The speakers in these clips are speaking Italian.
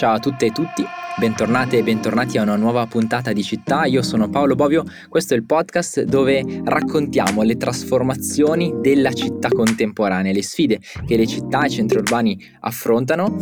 Ciao a tutte e tutti, bentornate e bentornati a una nuova puntata di Città. Io sono Paolo Bovio, questo è il podcast dove raccontiamo le trasformazioni della città contemporanea, le sfide che le città e i centri urbani affrontano,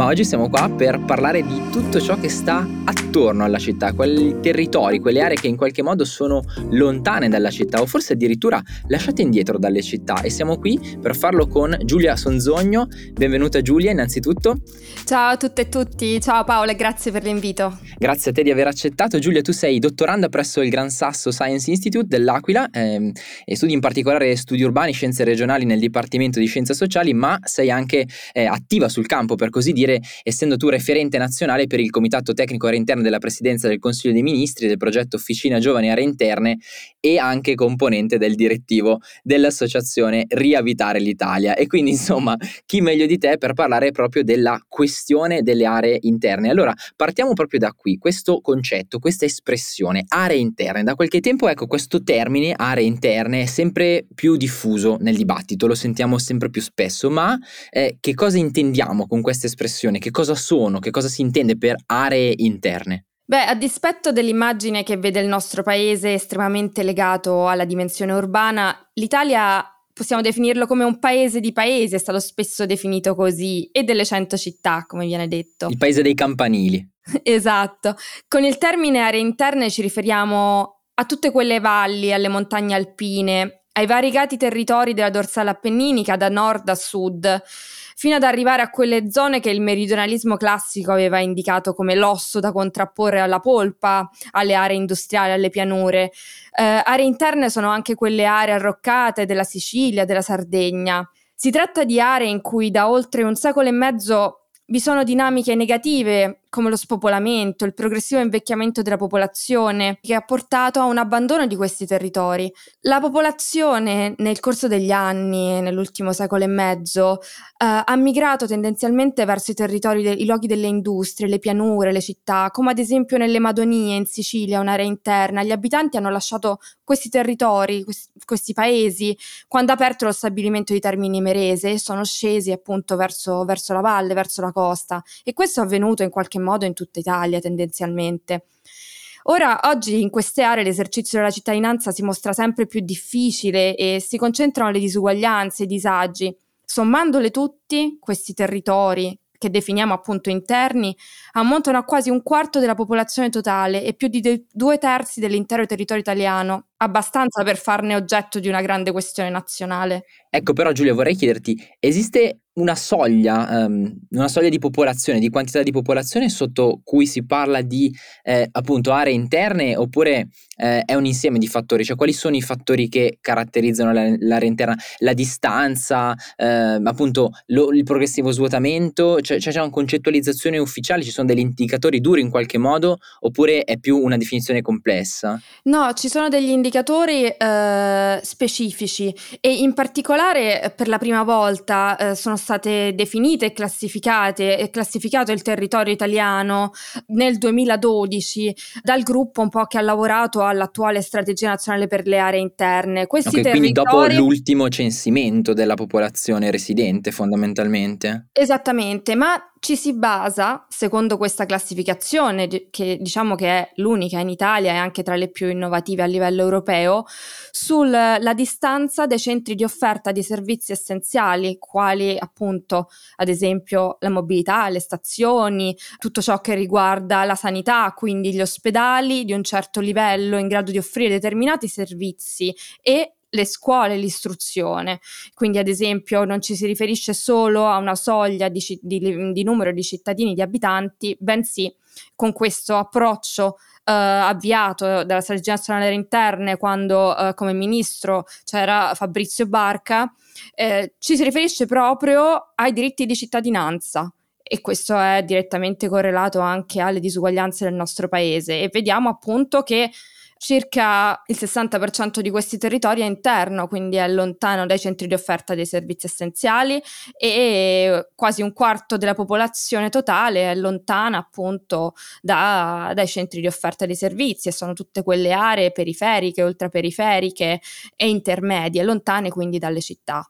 ma oggi siamo qua per parlare di tutto ciò che sta attorno alla città, quei territori, quelle aree che in qualche modo sono lontane dalla città o forse addirittura lasciate indietro dalle città e siamo qui per farlo con Giulia Sonzogno. Benvenuta Giulia innanzitutto. Ciao a tutte e tutti, ciao Paola e grazie per l'invito. Grazie a te di aver accettato. Giulia, tu sei dottoranda presso il Gran Sasso Science Institute dell'Aquila ehm, e studi in particolare studi urbani, scienze regionali nel Dipartimento di Scienze Sociali, ma sei anche eh, attiva sul campo, per così dire, essendo tu referente nazionale per il Comitato Tecnico Aree Interne della Presidenza del Consiglio dei Ministri del progetto Officina Giovani Aree Interne e anche componente del direttivo dell'associazione Riavitare l'Italia. E quindi, insomma, chi meglio di te per parlare proprio della questione delle aree interne. Allora, partiamo proprio da qui, questo concetto, questa espressione, aree interne. Da qualche tempo, ecco, questo termine, aree interne, è sempre più diffuso nel dibattito, lo sentiamo sempre più spesso, ma eh, che cosa intendiamo con questa espressione? Che cosa sono? Che cosa si intende per aree interne? Beh, a dispetto dell'immagine che vede il nostro paese estremamente legato alla dimensione urbana, l'Italia possiamo definirlo come un paese di paesi, è stato spesso definito così, e delle cento città, come viene detto. Il paese dei campanili. esatto. Con il termine aree interne ci riferiamo a tutte quelle valli, alle montagne alpine, ai variegati territori della dorsale appenninica da nord a sud fino ad arrivare a quelle zone che il meridionalismo classico aveva indicato come l'osso da contrapporre alla polpa, alle aree industriali, alle pianure. Eh, aree interne sono anche quelle aree arroccate della Sicilia, della Sardegna. Si tratta di aree in cui da oltre un secolo e mezzo vi sono dinamiche negative come lo spopolamento, il progressivo invecchiamento della popolazione, che ha portato a un abbandono di questi territori. La popolazione nel corso degli anni, nell'ultimo secolo e mezzo, eh, ha migrato tendenzialmente verso i territori, de- i luoghi delle industrie, le pianure, le città, come ad esempio nelle Madonie in Sicilia, un'area interna. Gli abitanti hanno lasciato questi territori, questi, questi paesi, quando ha aperto lo stabilimento di Termini Merese sono scesi appunto verso, verso la valle, verso la costa. E questo è avvenuto in qualche modo in tutta Italia tendenzialmente. Ora, oggi in queste aree l'esercizio della cittadinanza si mostra sempre più difficile e si concentrano le disuguaglianze, i disagi. Sommandole tutti, questi territori, che definiamo appunto interni, ammontano a quasi un quarto della popolazione totale e più di de- due terzi dell'intero territorio italiano, abbastanza per farne oggetto di una grande questione nazionale. Ecco, però Giulia, vorrei chiederti, esiste una soglia, um, una soglia di popolazione, di quantità di popolazione sotto cui si parla di eh, appunto aree interne oppure eh, è un insieme di fattori? Cioè quali sono i fattori che caratterizzano l'area interna? La distanza, eh, appunto lo, il progressivo svuotamento? Cioè, cioè c'è una concettualizzazione ufficiale? Ci sono degli indicatori duri in qualche modo oppure è più una definizione complessa? No, ci sono degli indicatori eh, specifici e in particolare eh, per la prima volta eh, sono state definite e classificate e classificato il territorio italiano nel 2012 dal gruppo un po' che ha lavorato all'attuale strategia nazionale per le aree interne. Questi okay, territori... Quindi dopo l'ultimo censimento della popolazione residente fondamentalmente. Esattamente, ma ci si basa, secondo questa classificazione, che diciamo che è l'unica in Italia e anche tra le più innovative a livello europeo, sulla distanza dei centri di offerta di servizi essenziali, quali appunto ad esempio la mobilità, le stazioni, tutto ciò che riguarda la sanità, quindi gli ospedali di un certo livello in grado di offrire determinati servizi e le scuole, l'istruzione. Quindi, ad esempio, non ci si riferisce solo a una soglia di, di, di numero di cittadini, di abitanti, bensì con questo approccio Uh, avviato dalla strategia nazionale delle interne quando uh, come ministro c'era Fabrizio Barca, eh, ci si riferisce proprio ai diritti di cittadinanza e questo è direttamente correlato anche alle disuguaglianze del nostro paese e vediamo appunto che circa il 60% di questi territori è interno, quindi è lontano dai centri di offerta dei servizi essenziali e quasi un quarto della popolazione totale è lontana appunto da, dai centri di offerta dei servizi e sono tutte quelle aree periferiche, ultraperiferiche e intermedie, lontane quindi dalle città.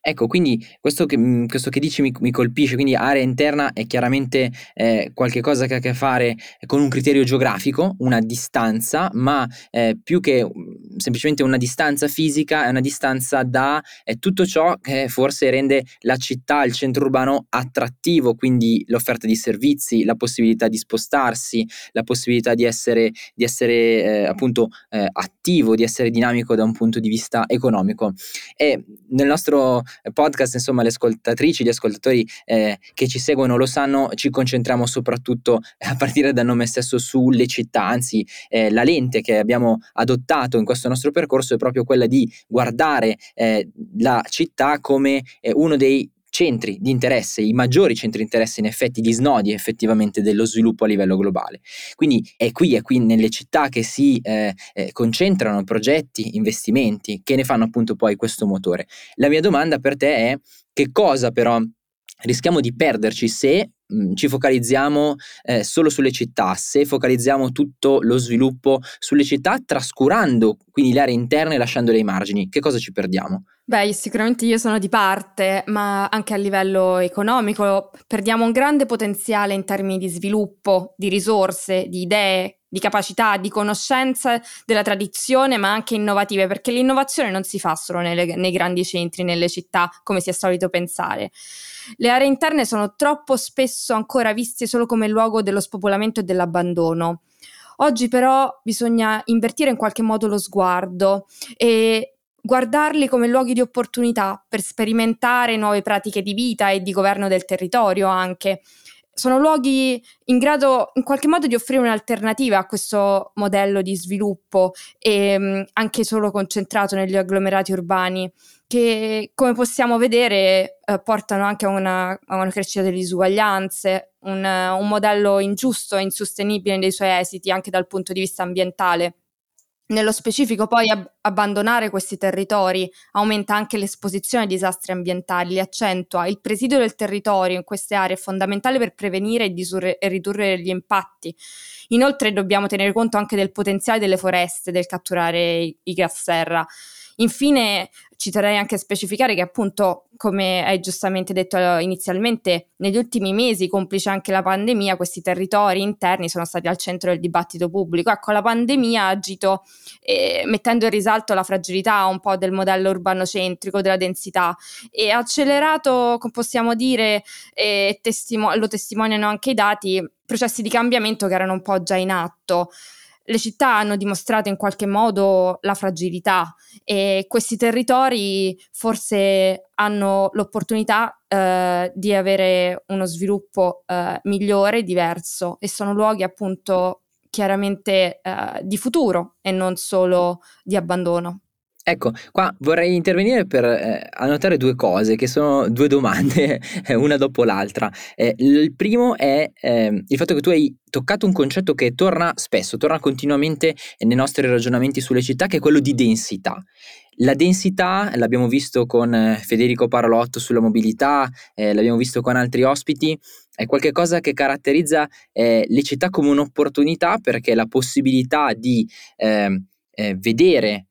Ecco, quindi questo che, mhmm, questo che dici mi, mi, colpisce, quindi area interna è chiaramente eh, qualcosa che ha a che fare con un criterio geografico, una distanza, ma eh, più che mhmm, semplicemente una distanza fisica, è una distanza da tutto ciò che forse rende la città, il centro urbano attrattivo, quindi l'offerta di servizi, la possibilità di spostarsi, la possibilità di essere, di essere eh, appunto eh, attivo, di essere dinamico da un punto di vista economico. E nel nostro podcast, insomma, le ascoltatrici, gli ascoltatori eh, che ci seguono lo sanno, ci concentriamo soprattutto a partire dal nome stesso sulle città, anzi eh, la lente che abbiamo adottato in questo nostro percorso è proprio quella di guardare eh, la città come eh, uno dei centri di interesse, i maggiori centri di interesse in effetti, gli snodi effettivamente dello sviluppo a livello globale. Quindi è qui, è qui nelle città che si eh, eh, concentrano progetti, investimenti che ne fanno appunto poi questo motore. La mia domanda per te è che cosa però rischiamo di perderci se mh, ci focalizziamo eh, solo sulle città, se focalizziamo tutto lo sviluppo sulle città, trascurando quindi le aree interne e lasciando ai margini, che cosa ci perdiamo? Beh, sicuramente io sono di parte, ma anche a livello economico perdiamo un grande potenziale in termini di sviluppo, di risorse, di idee, di capacità, di conoscenza della tradizione, ma anche innovative, perché l'innovazione non si fa solo nelle, nei grandi centri, nelle città, come si è solito pensare. Le aree interne sono troppo spesso ancora viste solo come luogo dello spopolamento e dell'abbandono. Oggi però bisogna invertire in qualche modo lo sguardo e guardarli come luoghi di opportunità per sperimentare nuove pratiche di vita e di governo del territorio anche. Sono luoghi in grado in qualche modo di offrire un'alternativa a questo modello di sviluppo e mh, anche solo concentrato negli agglomerati urbani che come possiamo vedere eh, portano anche a una, a una, crescita delle disuguaglianze, un, un modello ingiusto e insostenibile nei suoi esiti anche dal punto di vista ambientale. Nello specifico poi ab- abbandonare questi territori aumenta anche l'esposizione ai disastri ambientali, li accentua. Il presidio del territorio in queste aree è fondamentale per prevenire e, disur- e ridurre gli impatti. Inoltre dobbiamo tenere conto anche del potenziale delle foreste, del catturare i, i gas serra. Infine ci terrei anche a specificare che appunto, come hai giustamente detto eh, inizialmente, negli ultimi mesi, complice anche la pandemia, questi territori interni sono stati al centro del dibattito pubblico. Ecco, la pandemia ha agito eh, mettendo in risalto la fragilità un po' del modello urbano-centrico, della densità e ha accelerato, possiamo dire, e testimo- lo testimoniano anche i dati, processi di cambiamento che erano un po' già in atto le città hanno dimostrato in qualche modo la fragilità e questi territori forse hanno l'opportunità eh, di avere uno sviluppo eh, migliore, diverso e sono luoghi appunto chiaramente eh, di futuro e non solo di abbandono. Ecco, qua vorrei intervenire per eh, annotare due cose, che sono due domande, una dopo l'altra. Eh, il primo è eh, il fatto che tu hai toccato un concetto che torna spesso, torna continuamente nei nostri ragionamenti sulle città, che è quello di densità. La densità, l'abbiamo visto con eh, Federico Parolotto sulla mobilità, eh, l'abbiamo visto con altri ospiti, è qualcosa che caratterizza eh, le città come un'opportunità perché la possibilità di ehm, vedere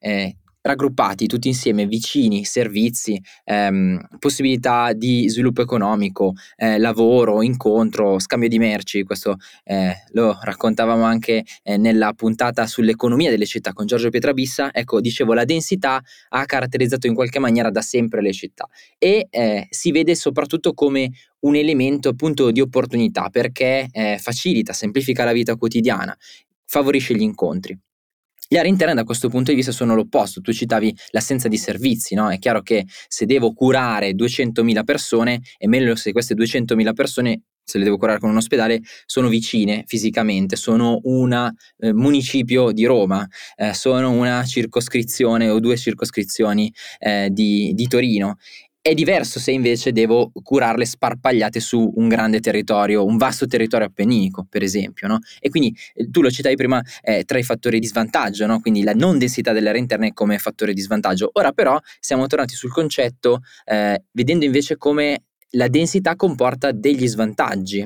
raggruppati tutti insieme, vicini, servizi, ehm, possibilità di sviluppo economico, eh, lavoro, incontro, scambio di merci, questo eh, lo raccontavamo anche eh, nella puntata sull'economia delle città con Giorgio Pietrabissa, ecco, dicevo, la densità ha caratterizzato in qualche maniera da sempre le città e eh, si vede soprattutto come un elemento appunto di opportunità perché eh, facilita, semplifica la vita quotidiana, favorisce gli incontri. Le aree interne da questo punto di vista sono l'opposto, tu citavi l'assenza di servizi, no? È chiaro che se devo curare 200.000 persone, è meglio se queste 200.000 persone se le devo curare con un ospedale, sono vicine fisicamente, sono un eh, municipio di Roma, eh, sono una circoscrizione o due circoscrizioni eh, di, di Torino è diverso se invece devo curarle sparpagliate su un grande territorio, un vasto territorio appenninico, per esempio. No? E quindi eh, tu lo citavi prima eh, tra i fattori di svantaggio, no? quindi la non densità delle aree interne come fattore di svantaggio. Ora però siamo tornati sul concetto eh, vedendo invece come la densità comporta degli svantaggi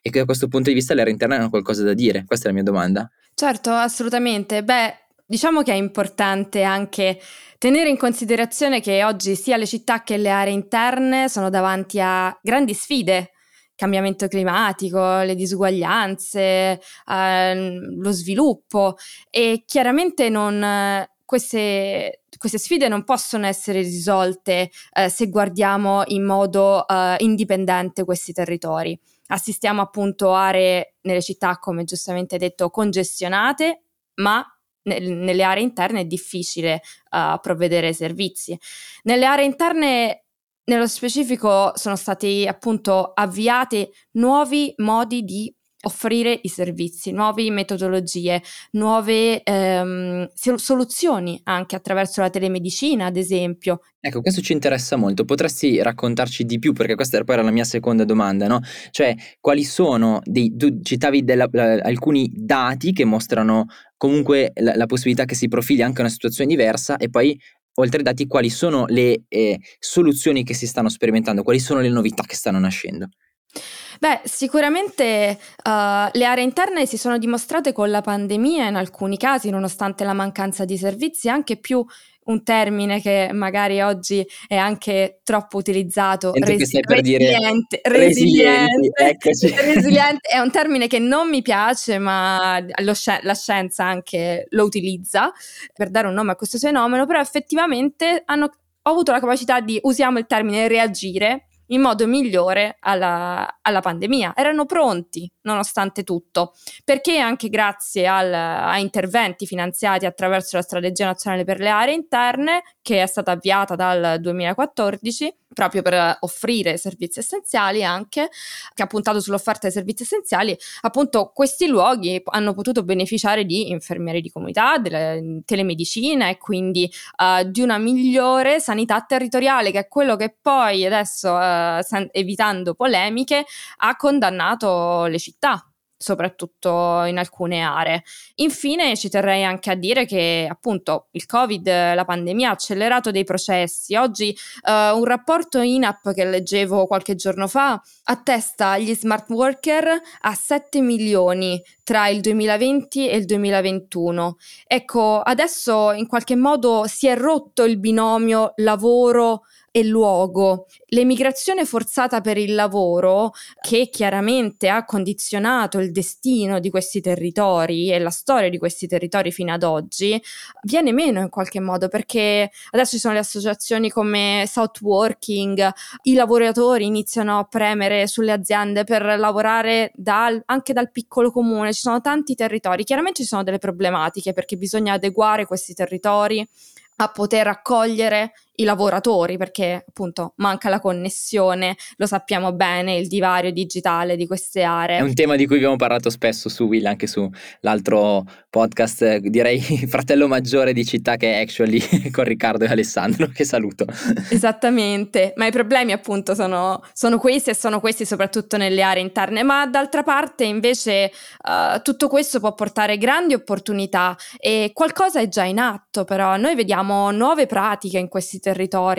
e che da questo punto di vista le aree interne hanno qualcosa da dire. Questa è la mia domanda. Certo, assolutamente. Beh, diciamo che è importante anche tenere in considerazione che oggi sia le città che le aree interne sono davanti a grandi sfide cambiamento climatico, le disuguaglianze, eh, lo sviluppo e chiaramente non, queste, queste, sfide non possono essere risolte eh, se guardiamo in modo eh, indipendente questi territori. Assistiamo appunto a aree nelle città, come giustamente detto, congestionate, ma nelle aree interne è difficile uh, provvedere ai servizi. Nelle aree interne nello specifico sono stati appunto avviati nuovi modi di offrire i servizi, nuove metodologie, nuove ehm, soluzioni anche attraverso la telemedicina, ad esempio. Ecco, questo ci interessa molto. Potresti raccontarci di più, perché questa era poi la mia seconda domanda, no? Cioè, quali sono dei, tu citavi della, la, alcuni dati che mostrano comunque la, la possibilità che si profili anche una situazione diversa e poi oltre ai dati, quali sono le eh, soluzioni che si stanno sperimentando, quali sono le novità che stanno nascendo? Beh, sicuramente uh, le aree interne si sono dimostrate con la pandemia in alcuni casi, nonostante la mancanza di servizi, anche più un termine che magari oggi è anche troppo utilizzato. Resi- resiliente, resiliente, resiliente, resiliente è un termine che non mi piace, ma sci- la scienza anche lo utilizza per dare un nome a questo fenomeno, però effettivamente hanno, ho avuto la capacità di, usiamo il termine reagire, in modo migliore alla, alla pandemia. Erano pronti, nonostante tutto, perché anche grazie al, a interventi finanziati attraverso la Strategia Nazionale per le Aree Interne, che è stata avviata dal 2014, proprio per offrire servizi essenziali anche, che ha puntato sull'offerta dei servizi essenziali, appunto questi luoghi hanno potuto beneficiare di infermieri di comunità, della telemedicina e quindi uh, di una migliore sanità territoriale, che è quello che poi adesso, uh, sen- evitando polemiche, ha condannato le città soprattutto in alcune aree. Infine ci terrei anche a dire che appunto il Covid, la pandemia ha accelerato dei processi. Oggi uh, un rapporto INAP che leggevo qualche giorno fa attesta gli smart worker a 7 milioni tra il 2020 e il 2021. Ecco, adesso in qualche modo si è rotto il binomio lavoro e luogo. L'emigrazione forzata per il lavoro, che chiaramente ha condizionato il destino di questi territori e la storia di questi territori fino ad oggi, viene meno in qualche modo perché adesso ci sono le associazioni come South Working, i lavoratori iniziano a premere sulle aziende per lavorare dal, anche dal piccolo comune, ci sono tanti territori, chiaramente ci sono delle problematiche perché bisogna adeguare questi territori a poter accogliere i lavoratori perché appunto manca la connessione, lo sappiamo bene, il divario digitale di queste aree. È un tema di cui abbiamo parlato spesso su Will, anche su l'altro podcast, direi fratello maggiore di città che è Actually con Riccardo e Alessandro, che saluto. Esattamente, ma i problemi appunto sono, sono questi e sono questi soprattutto nelle aree interne, ma d'altra parte invece uh, tutto questo può portare grandi opportunità e qualcosa è già in atto però, noi vediamo nuove pratiche in questi territori.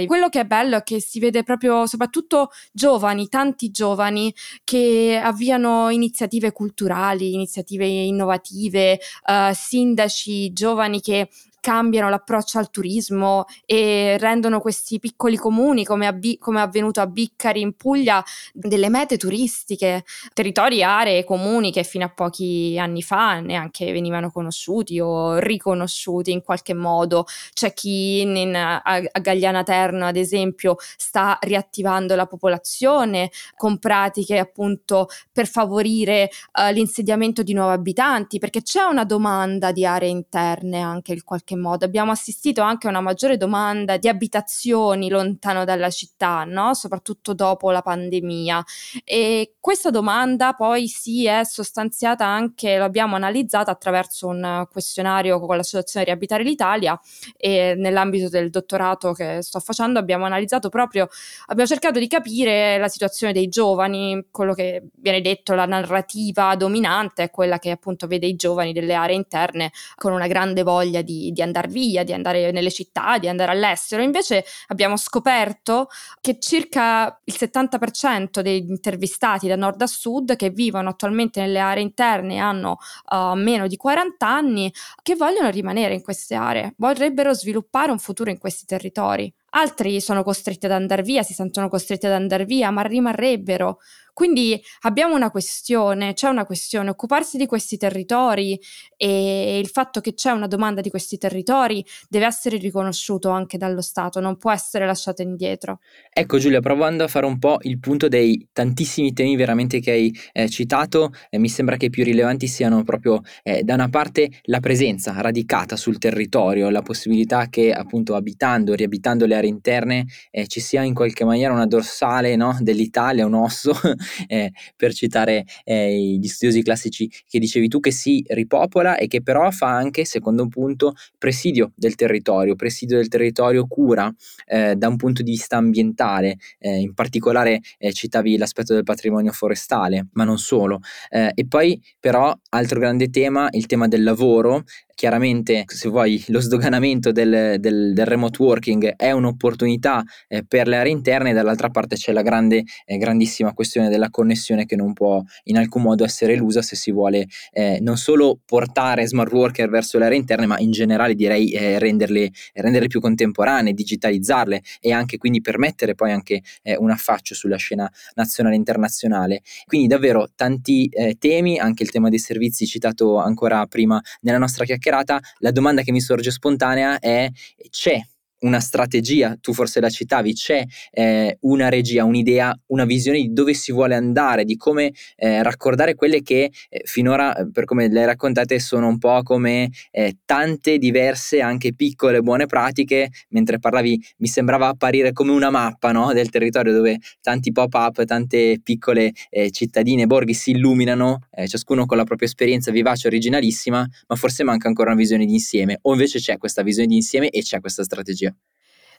Quello che è bello è che si vede proprio soprattutto giovani, tanti giovani che avviano iniziative culturali, iniziative innovative, uh, sindaci giovani che cambiano l'approccio al turismo e rendono questi piccoli comuni, come, avvi- come è avvenuto a Biccari in Puglia, delle mete turistiche, territori, aree, comuni che fino a pochi anni fa neanche venivano conosciuti o riconosciuti in qualche modo. C'è chi in, a, a Gagliana Terno, ad esempio, sta riattivando la popolazione con pratiche appunto per favorire uh, l'insediamento di nuovi abitanti, perché c'è una domanda di aree interne anche in qualche qualche modo. Abbiamo assistito anche a una maggiore domanda di abitazioni lontano dalla città, no? soprattutto dopo la pandemia. E questa domanda poi si è sostanziata anche, l'abbiamo analizzata attraverso un questionario con l'associazione Riabitare l'Italia e nell'ambito del dottorato che sto facendo abbiamo analizzato proprio, abbiamo cercato di capire la situazione dei giovani, quello che viene detto, la narrativa dominante è quella che appunto vede i giovani delle aree interne con una grande voglia di, di di andare via, di andare nelle città, di andare all'estero. Invece abbiamo scoperto che circa il 70% degli intervistati da nord a sud che vivono attualmente nelle aree interne hanno uh, meno di 40 anni, che vogliono rimanere in queste aree, vorrebbero sviluppare un futuro in questi territori. Altri sono costretti ad andare via, si sentono costretti ad andare via, ma rimarrebbero. Quindi abbiamo una questione, c'è una questione, occuparsi di questi territori e il fatto che c'è una domanda di questi territori deve essere riconosciuto anche dallo Stato, non può essere lasciato indietro. Ecco Giulia, provando a fare un po' il punto dei tantissimi temi veramente che hai eh, citato, eh, mi sembra che i più rilevanti siano proprio eh, da una parte la presenza radicata sul territorio, la possibilità che appunto abitando, riabitando le aree interne eh, ci sia in qualche maniera una dorsale no, dell'Italia, un osso eh, per citare eh, gli studiosi classici che dicevi tu, che si ripopola e che però fa anche, secondo un punto, presidio del territorio, presidio del territorio cura eh, da un punto di vista ambientale, eh, in particolare eh, citavi l'aspetto del patrimonio forestale, ma non solo. Eh, e poi però altro grande tema, il tema del lavoro, chiaramente se vuoi lo sdoganamento del, del, del remote working è un'opportunità eh, per le aree interne dall'altra parte c'è la grande eh, grandissima questione della connessione che non può in alcun modo essere elusa se si vuole eh, non solo portare smart worker verso le aree interne ma in generale direi eh, renderle, renderle, più contemporanee, digitalizzarle e anche quindi permettere poi anche eh, un affaccio sulla scena nazionale e internazionale. Quindi davvero tanti eh, temi anche il tema dei servizi citato ancora prima nella nostra chiacchierata chiacchierata, la domanda che mi sorge spontanea è c'è una strategia, tu forse la citavi, c'è eh, una regia, un'idea, una visione di dove si vuole andare, di come eh, raccordare quelle che eh, finora, eh, per come le raccontate, sono un po' come eh, tante diverse, anche piccole buone pratiche, mentre parlavi mi sembrava apparire come una mappa no? del territorio dove tanti pop-up, tante piccole eh, cittadine, borghi si illuminano, ciascuno con la propria esperienza vivace, originalissima, ma forse manca ancora una visione d'insieme, o invece c'è questa visione d'insieme e c'è questa strategia.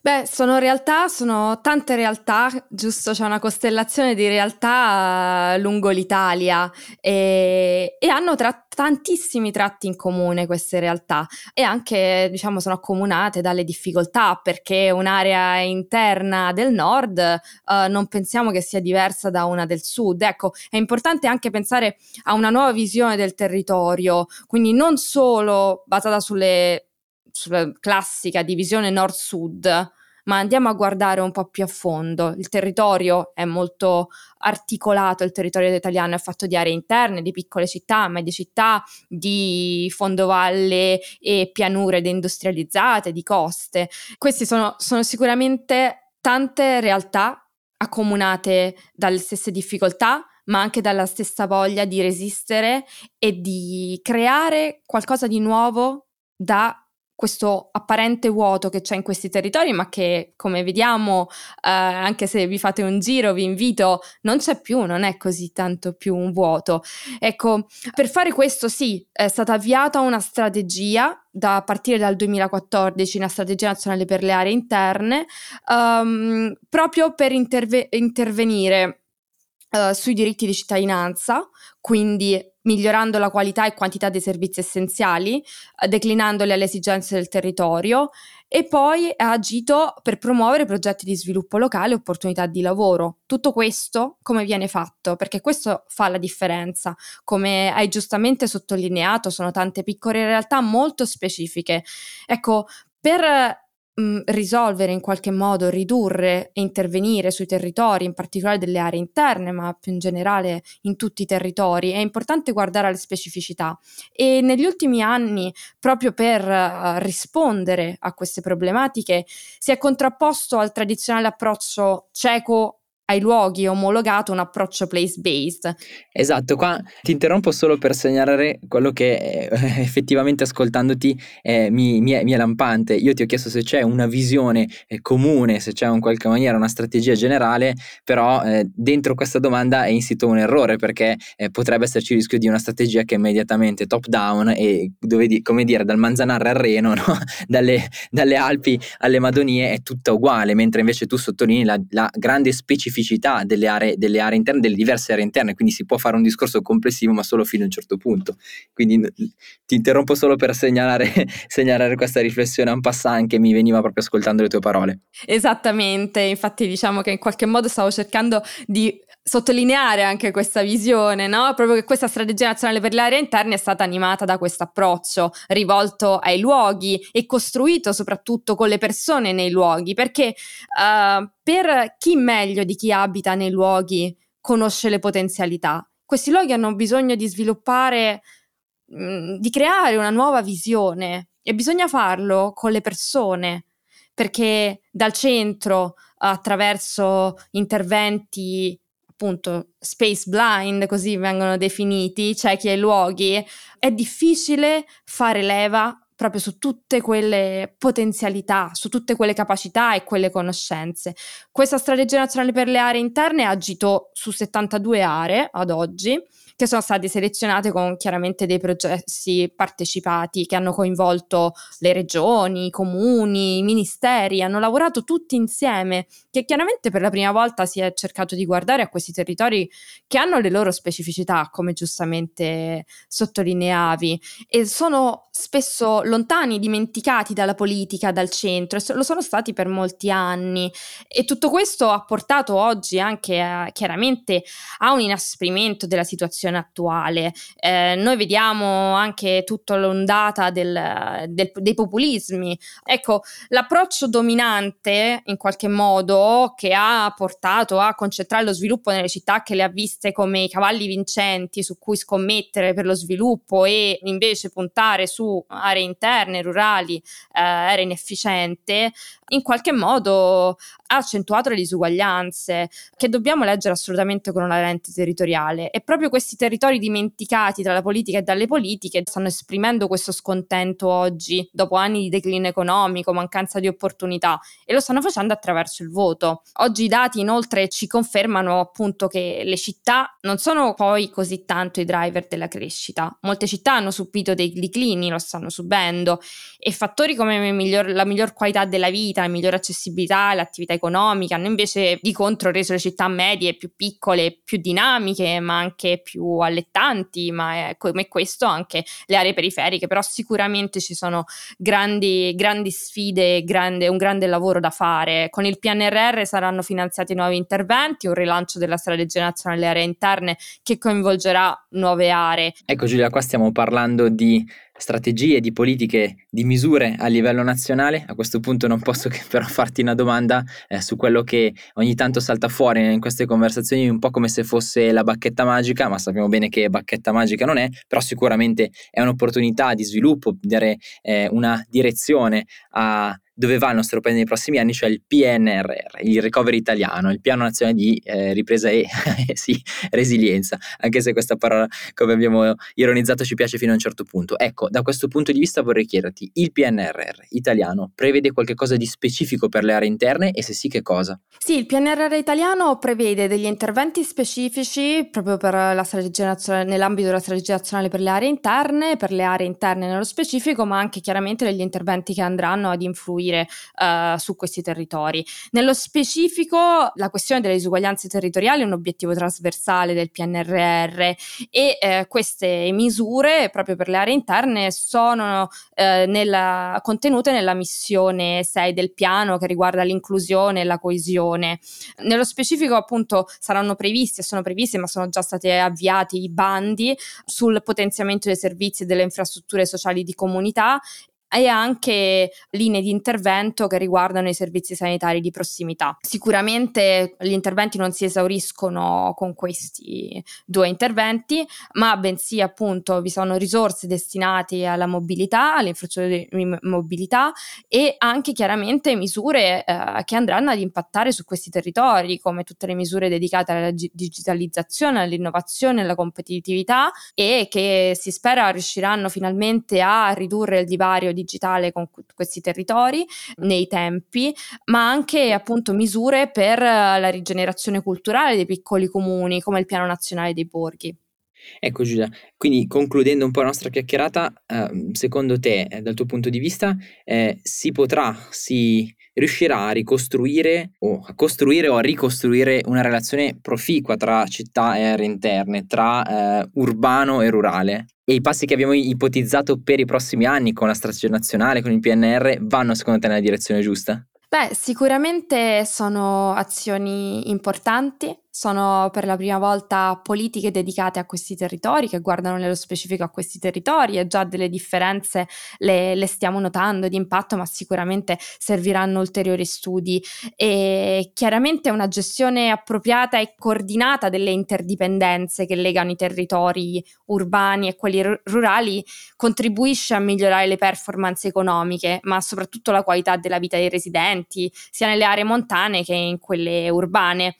Beh, sono realtà, sono tante realtà, giusto? C'è una costellazione di realtà uh, lungo l'Italia e, e hanno tra- tantissimi tratti in comune queste realtà e anche, diciamo, sono accomunate dalle difficoltà perché un'area interna del nord uh, non pensiamo che sia diversa da una del sud. Ecco, è importante anche pensare a una nuova visione del territorio, quindi non solo basata sulle classica divisione nord-sud, ma andiamo a guardare un po' più a fondo. Il territorio è molto articolato, il territorio italiano è fatto di aree interne, di piccole città, medie città, di fondovalle e pianure deindustrializzate, di coste. Queste sono, sono sicuramente tante realtà accomunate dalle stesse difficoltà, ma anche dalla stessa voglia di resistere e di creare qualcosa di nuovo da questo apparente vuoto che c'è in questi territori, ma che come vediamo, eh, anche se vi fate un giro, vi invito, non c'è più, non è così tanto più un vuoto. Ecco, per fare questo sì, è stata avviata una strategia da partire dal 2014, una strategia nazionale per le aree interne, um, proprio per interve- intervenire Uh, sui diritti di cittadinanza, quindi migliorando la qualità e quantità dei servizi essenziali, eh, declinandoli alle esigenze del territorio e poi ha agito per promuovere progetti di sviluppo locale e opportunità di lavoro. Tutto questo come viene fatto? Perché questo fa la differenza. Come hai giustamente sottolineato, sono tante piccole realtà molto specifiche. Ecco, per mhmm, risolvere in qualche modo, ridurre e intervenire sui territori, in particolare delle aree interne, ma più in generale in tutti i territori, è importante guardare alle specificità. E negli ultimi anni, proprio per uh, rispondere a queste problematiche, si è contrapposto al tradizionale approccio cieco ai luoghi omologato un approccio place-based. Esatto, qua ti interrompo solo per segnalare quello che eh, effettivamente ascoltandoti eh, mi, mi, è, mi, è, lampante. Io ti ho chiesto se c'è una visione eh, comune, se c'è in qualche maniera una strategia generale, però eh, dentro questa domanda è insito un errore perché eh, potrebbe esserci il rischio di una strategia che è immediatamente top down e dove, come dire, dal Manzanarre al Reno, no? dalle, dalle, Alpi alle Madonie è tutta uguale, mentre invece tu sottolinei la, la grande specificità specificità delle aree, delle aree interne, delle diverse aree interne, quindi si può fare un discorso complessivo ma solo fino a un certo punto. Quindi ti interrompo solo per segnalare, segnalare questa riflessione un passant che mi veniva proprio ascoltando le tue parole. Esattamente, infatti diciamo che in qualche modo stavo cercando di sottolineare anche questa visione, no? proprio che questa strategia nazionale per le aree interne è stata animata da questo approccio rivolto ai luoghi e costruito soprattutto con le persone nei luoghi, perché uh, per chi meglio di chi abita nei luoghi conosce le potenzialità, questi luoghi hanno bisogno di sviluppare, mh, mm, di creare una nuova visione e bisogna farlo con le persone, perché dal centro attraverso interventi appunto space blind, così vengono definiti, ciechi ai luoghi, è difficile fare leva proprio su tutte quelle potenzialità, su tutte quelle capacità e quelle conoscenze. Questa strategia nazionale per le aree interne ha agito su 72 aree ad oggi che sono state selezionate con chiaramente dei processi partecipati che hanno coinvolto le regioni, i comuni, i ministeri, hanno lavorato tutti insieme, che chiaramente per la prima volta si è cercato di guardare a questi territori che hanno le loro specificità, come giustamente sottolineavi, e sono spesso lontani, dimenticati dalla politica, dal centro, e lo sono stati per molti anni. E tutto questo ha portato oggi anche a, chiaramente a un inasprimento della situazione situazione attuale. Eh, noi vediamo anche tutta l'ondata del, del, dei populismi. Ecco, l'approccio dominante in qualche modo che ha portato a concentrare lo sviluppo nelle città che le ha viste come i cavalli vincenti su cui scommettere per lo sviluppo e invece puntare su aree interne, rurali, eh, era inefficiente, in qualche modo ha accentuato le disuguaglianze che dobbiamo leggere assolutamente con una lente territoriale e proprio questi territori dimenticati dalla politica e dalle politiche stanno esprimendo questo scontento oggi dopo anni di declino economico, mancanza di opportunità e lo stanno facendo attraverso il voto. Oggi i dati inoltre ci confermano appunto che le città non sono poi così tanto i driver della crescita. Molte città hanno subito dei declini, lo stanno subendo e fattori come miglior, la miglior qualità della vita, la migliore accessibilità, l'attività economica hanno invece di contro reso le città medie più piccole, più dinamiche, ma anche più allettanti, ma è come questo anche le aree periferiche, però sicuramente ci sono grandi, grandi sfide, grande, un grande lavoro da fare. Con il PNRR saranno finanziati nuovi interventi, un rilancio della strategia nazionale delle aree interne che coinvolgerà nuove aree. Ecco Giulia, qua stiamo parlando di strategie, di politiche, di misure a livello nazionale. A questo punto non posso che però farti una domanda eh, su quello che ogni tanto salta fuori in queste conversazioni, un po' come se fosse la bacchetta magica, ma sappiamo bene che bacchetta magica non è, però sicuramente è un'opportunità di sviluppo, dare eh, una direzione a dove va il nostro paese nei prossimi anni, cioè il PNRR, il recovery italiano, il piano nazionale di eh, ripresa e sì, resilienza, anche se questa parola, come abbiamo ironizzato, ci piace fino a un certo punto. Ecco, da questo punto di vista vorrei chiederti, il PNRR italiano prevede qualcosa di specifico per le aree interne e se sì che cosa? Sì, il PNRR italiano prevede degli interventi specifici proprio per la strategia nazionale, nell'ambito della strategia nazionale per le aree interne, per le aree interne nello specifico, ma anche chiaramente degli interventi che andranno ad influire agire uh, su questi territori. Nello specifico, la questione delle disuguaglianze territoriali è un obiettivo trasversale del PNRR e eh, queste misure proprio per le aree interne sono eh, nella, contenute nella missione 6 del piano che riguarda l'inclusione e la coesione. Nello specifico appunto saranno previsti e sono previsti ma sono già stati avviati i bandi sul potenziamento dei servizi e delle infrastrutture sociali di comunità e anche linee di intervento che riguardano i servizi sanitari di prossimità. Sicuramente gli interventi non si esauriscono con questi due interventi, ma bensì appunto vi sono risorse destinate alla mobilità, alle infrastrutture di mobilità e anche chiaramente misure eh, che andranno ad impattare su questi territori, come tutte le misure dedicate alla digitalizzazione, all'innovazione, alla competitività e che si spera riusciranno finalmente a ridurre il divario di digitale con questi territori nei tempi, ma anche appunto misure per la rigenerazione culturale dei piccoli comuni, come il Piano Nazionale dei Borghi. Ecco Giulia, quindi concludendo un po' la nostra chiacchierata, eh, secondo te, eh, dal tuo punto di vista, eh, si potrà, si riuscirà a ricostruire o a costruire o a ricostruire una relazione proficua tra città e aree interne, tra eh, urbano e rurale. E i passi che abbiamo ipotizzato per i prossimi anni con la strategia nazionale, con il PNR, vanno secondo te nella direzione giusta? Beh, sicuramente sono azioni importanti, sono per la prima volta politiche dedicate a questi territori che guardano nello specifico a questi territori e già delle differenze le, le stiamo notando di impatto, ma sicuramente serviranno ulteriori studi e chiaramente una gestione appropriata e coordinata delle interdipendenze che legano i territori urbani e quelli r- rurali contribuisce a migliorare le performance economiche, ma soprattutto la qualità della vita dei residenti, sia nelle aree montane che in quelle urbane.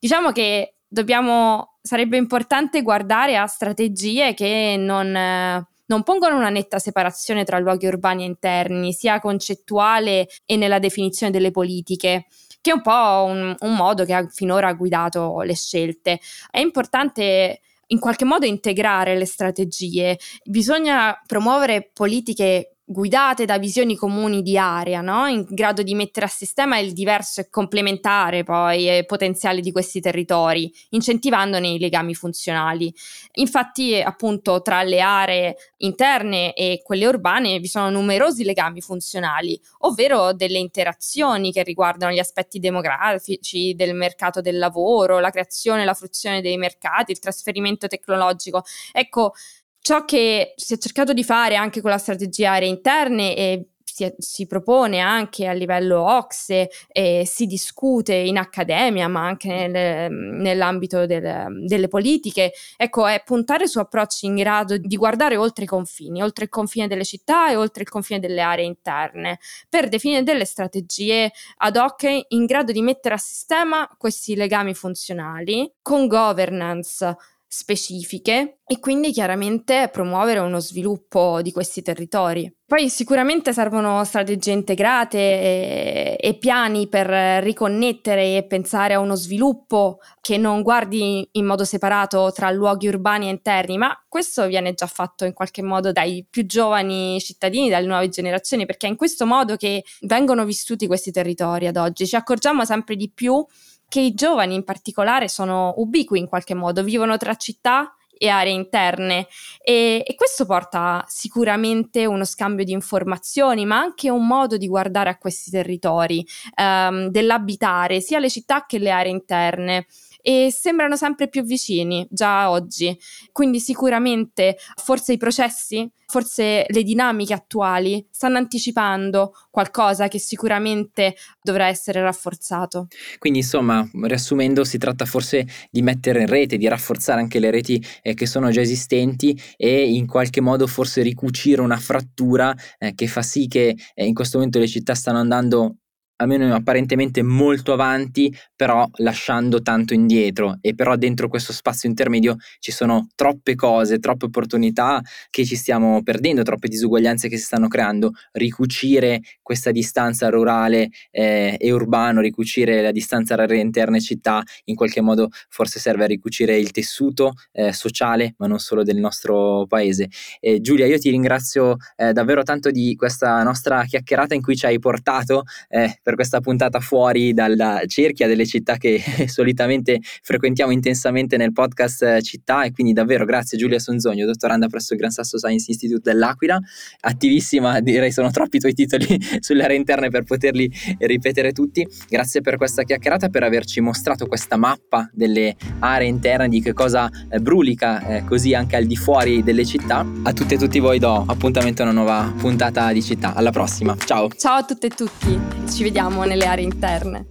Diciamo che dobbiamo, sarebbe importante guardare a strategie che non, non pongono una netta separazione tra luoghi urbani e interni, sia concettuale e nella definizione delle politiche che è un po' un, un, modo che ha finora guidato le scelte. È importante in qualche modo integrare le strategie, bisogna promuovere politiche guidate da visioni comuni di area, no? in grado di mettere a sistema il diverso e complementare poi e potenziale di questi territori, incentivandone i legami funzionali. Infatti, appunto, tra le aree interne e quelle urbane vi sono numerosi legami funzionali, ovvero delle interazioni che riguardano gli aspetti demografici del mercato del lavoro, la creazione e la fruizione dei mercati, il trasferimento tecnologico. Ecco, Ciò che si è cercato di fare anche con la strategia aree interne e si, si, propone anche a livello OXE e si discute in accademia, ma anche nel, nell'ambito del, delle politiche, ecco, è puntare su approcci in grado di guardare oltre i confini, oltre il confine delle città e oltre il confine delle aree interne, per definire delle strategie ad hoc in grado di mettere a sistema questi legami funzionali con governance specifiche e quindi chiaramente promuovere uno sviluppo di questi territori. Poi sicuramente servono strategie integrate e, e, piani per riconnettere e pensare a uno sviluppo che non guardi in modo separato tra luoghi urbani e interni, ma questo viene già fatto in qualche modo dai più giovani cittadini, dalle nuove generazioni, perché è in questo modo che vengono vissuti questi territori ad oggi. Ci accorgiamo sempre di più che i giovani in particolare sono ubiqui in qualche modo, vivono tra città e aree interne. E, e, questo porta sicuramente uno scambio di informazioni ma anche un modo di guardare a questi territori, ehm, dell'abitare sia le città che le aree interne e sembrano sempre più vicini già oggi. Quindi sicuramente forse i processi, forse le dinamiche attuali stanno anticipando qualcosa che sicuramente dovrà essere rafforzato. Quindi insomma, riassumendo, si tratta forse di mettere in rete, di rafforzare anche le reti eh, che sono già esistenti e in qualche modo forse ricucire una frattura eh, che fa sì che eh, in questo momento le città stanno andando almeno apparentemente molto avanti, però lasciando tanto indietro e però dentro questo spazio intermedio ci sono troppe cose, troppe opportunità che ci stiamo perdendo, troppe disuguaglianze che si stanno creando, ricucire questa distanza rurale eh, e urbano, ricucire la distanza tra interne città, in qualche modo forse serve a ricucire il tessuto eh, sociale, ma non solo del nostro paese. Eh, Giulia, io ti ringrazio eh, davvero tanto di questa nostra chiacchierata in cui ci hai portato eh, per questa puntata fuori dalla cerchia delle città che solitamente frequentiamo intensamente nel podcast eh, Città e quindi davvero grazie Giulia Sonzogno, dottoranda presso il Gran Sasso Science Institute dell'Aquila, attivissima, direi sono troppi i tuoi titoli sulle aree interne per poterli ripetere tutti. Grazie per questa chiacchierata, per averci mostrato questa mappa delle aree interne, di che cosa eh, brulica eh, così anche al di fuori delle città. A tutte e tutti voi do appuntamento a una nuova puntata di Città. Alla prossima, ciao! Ciao a tutte e tutti, ci vediamo abbiamo nelle aree interne.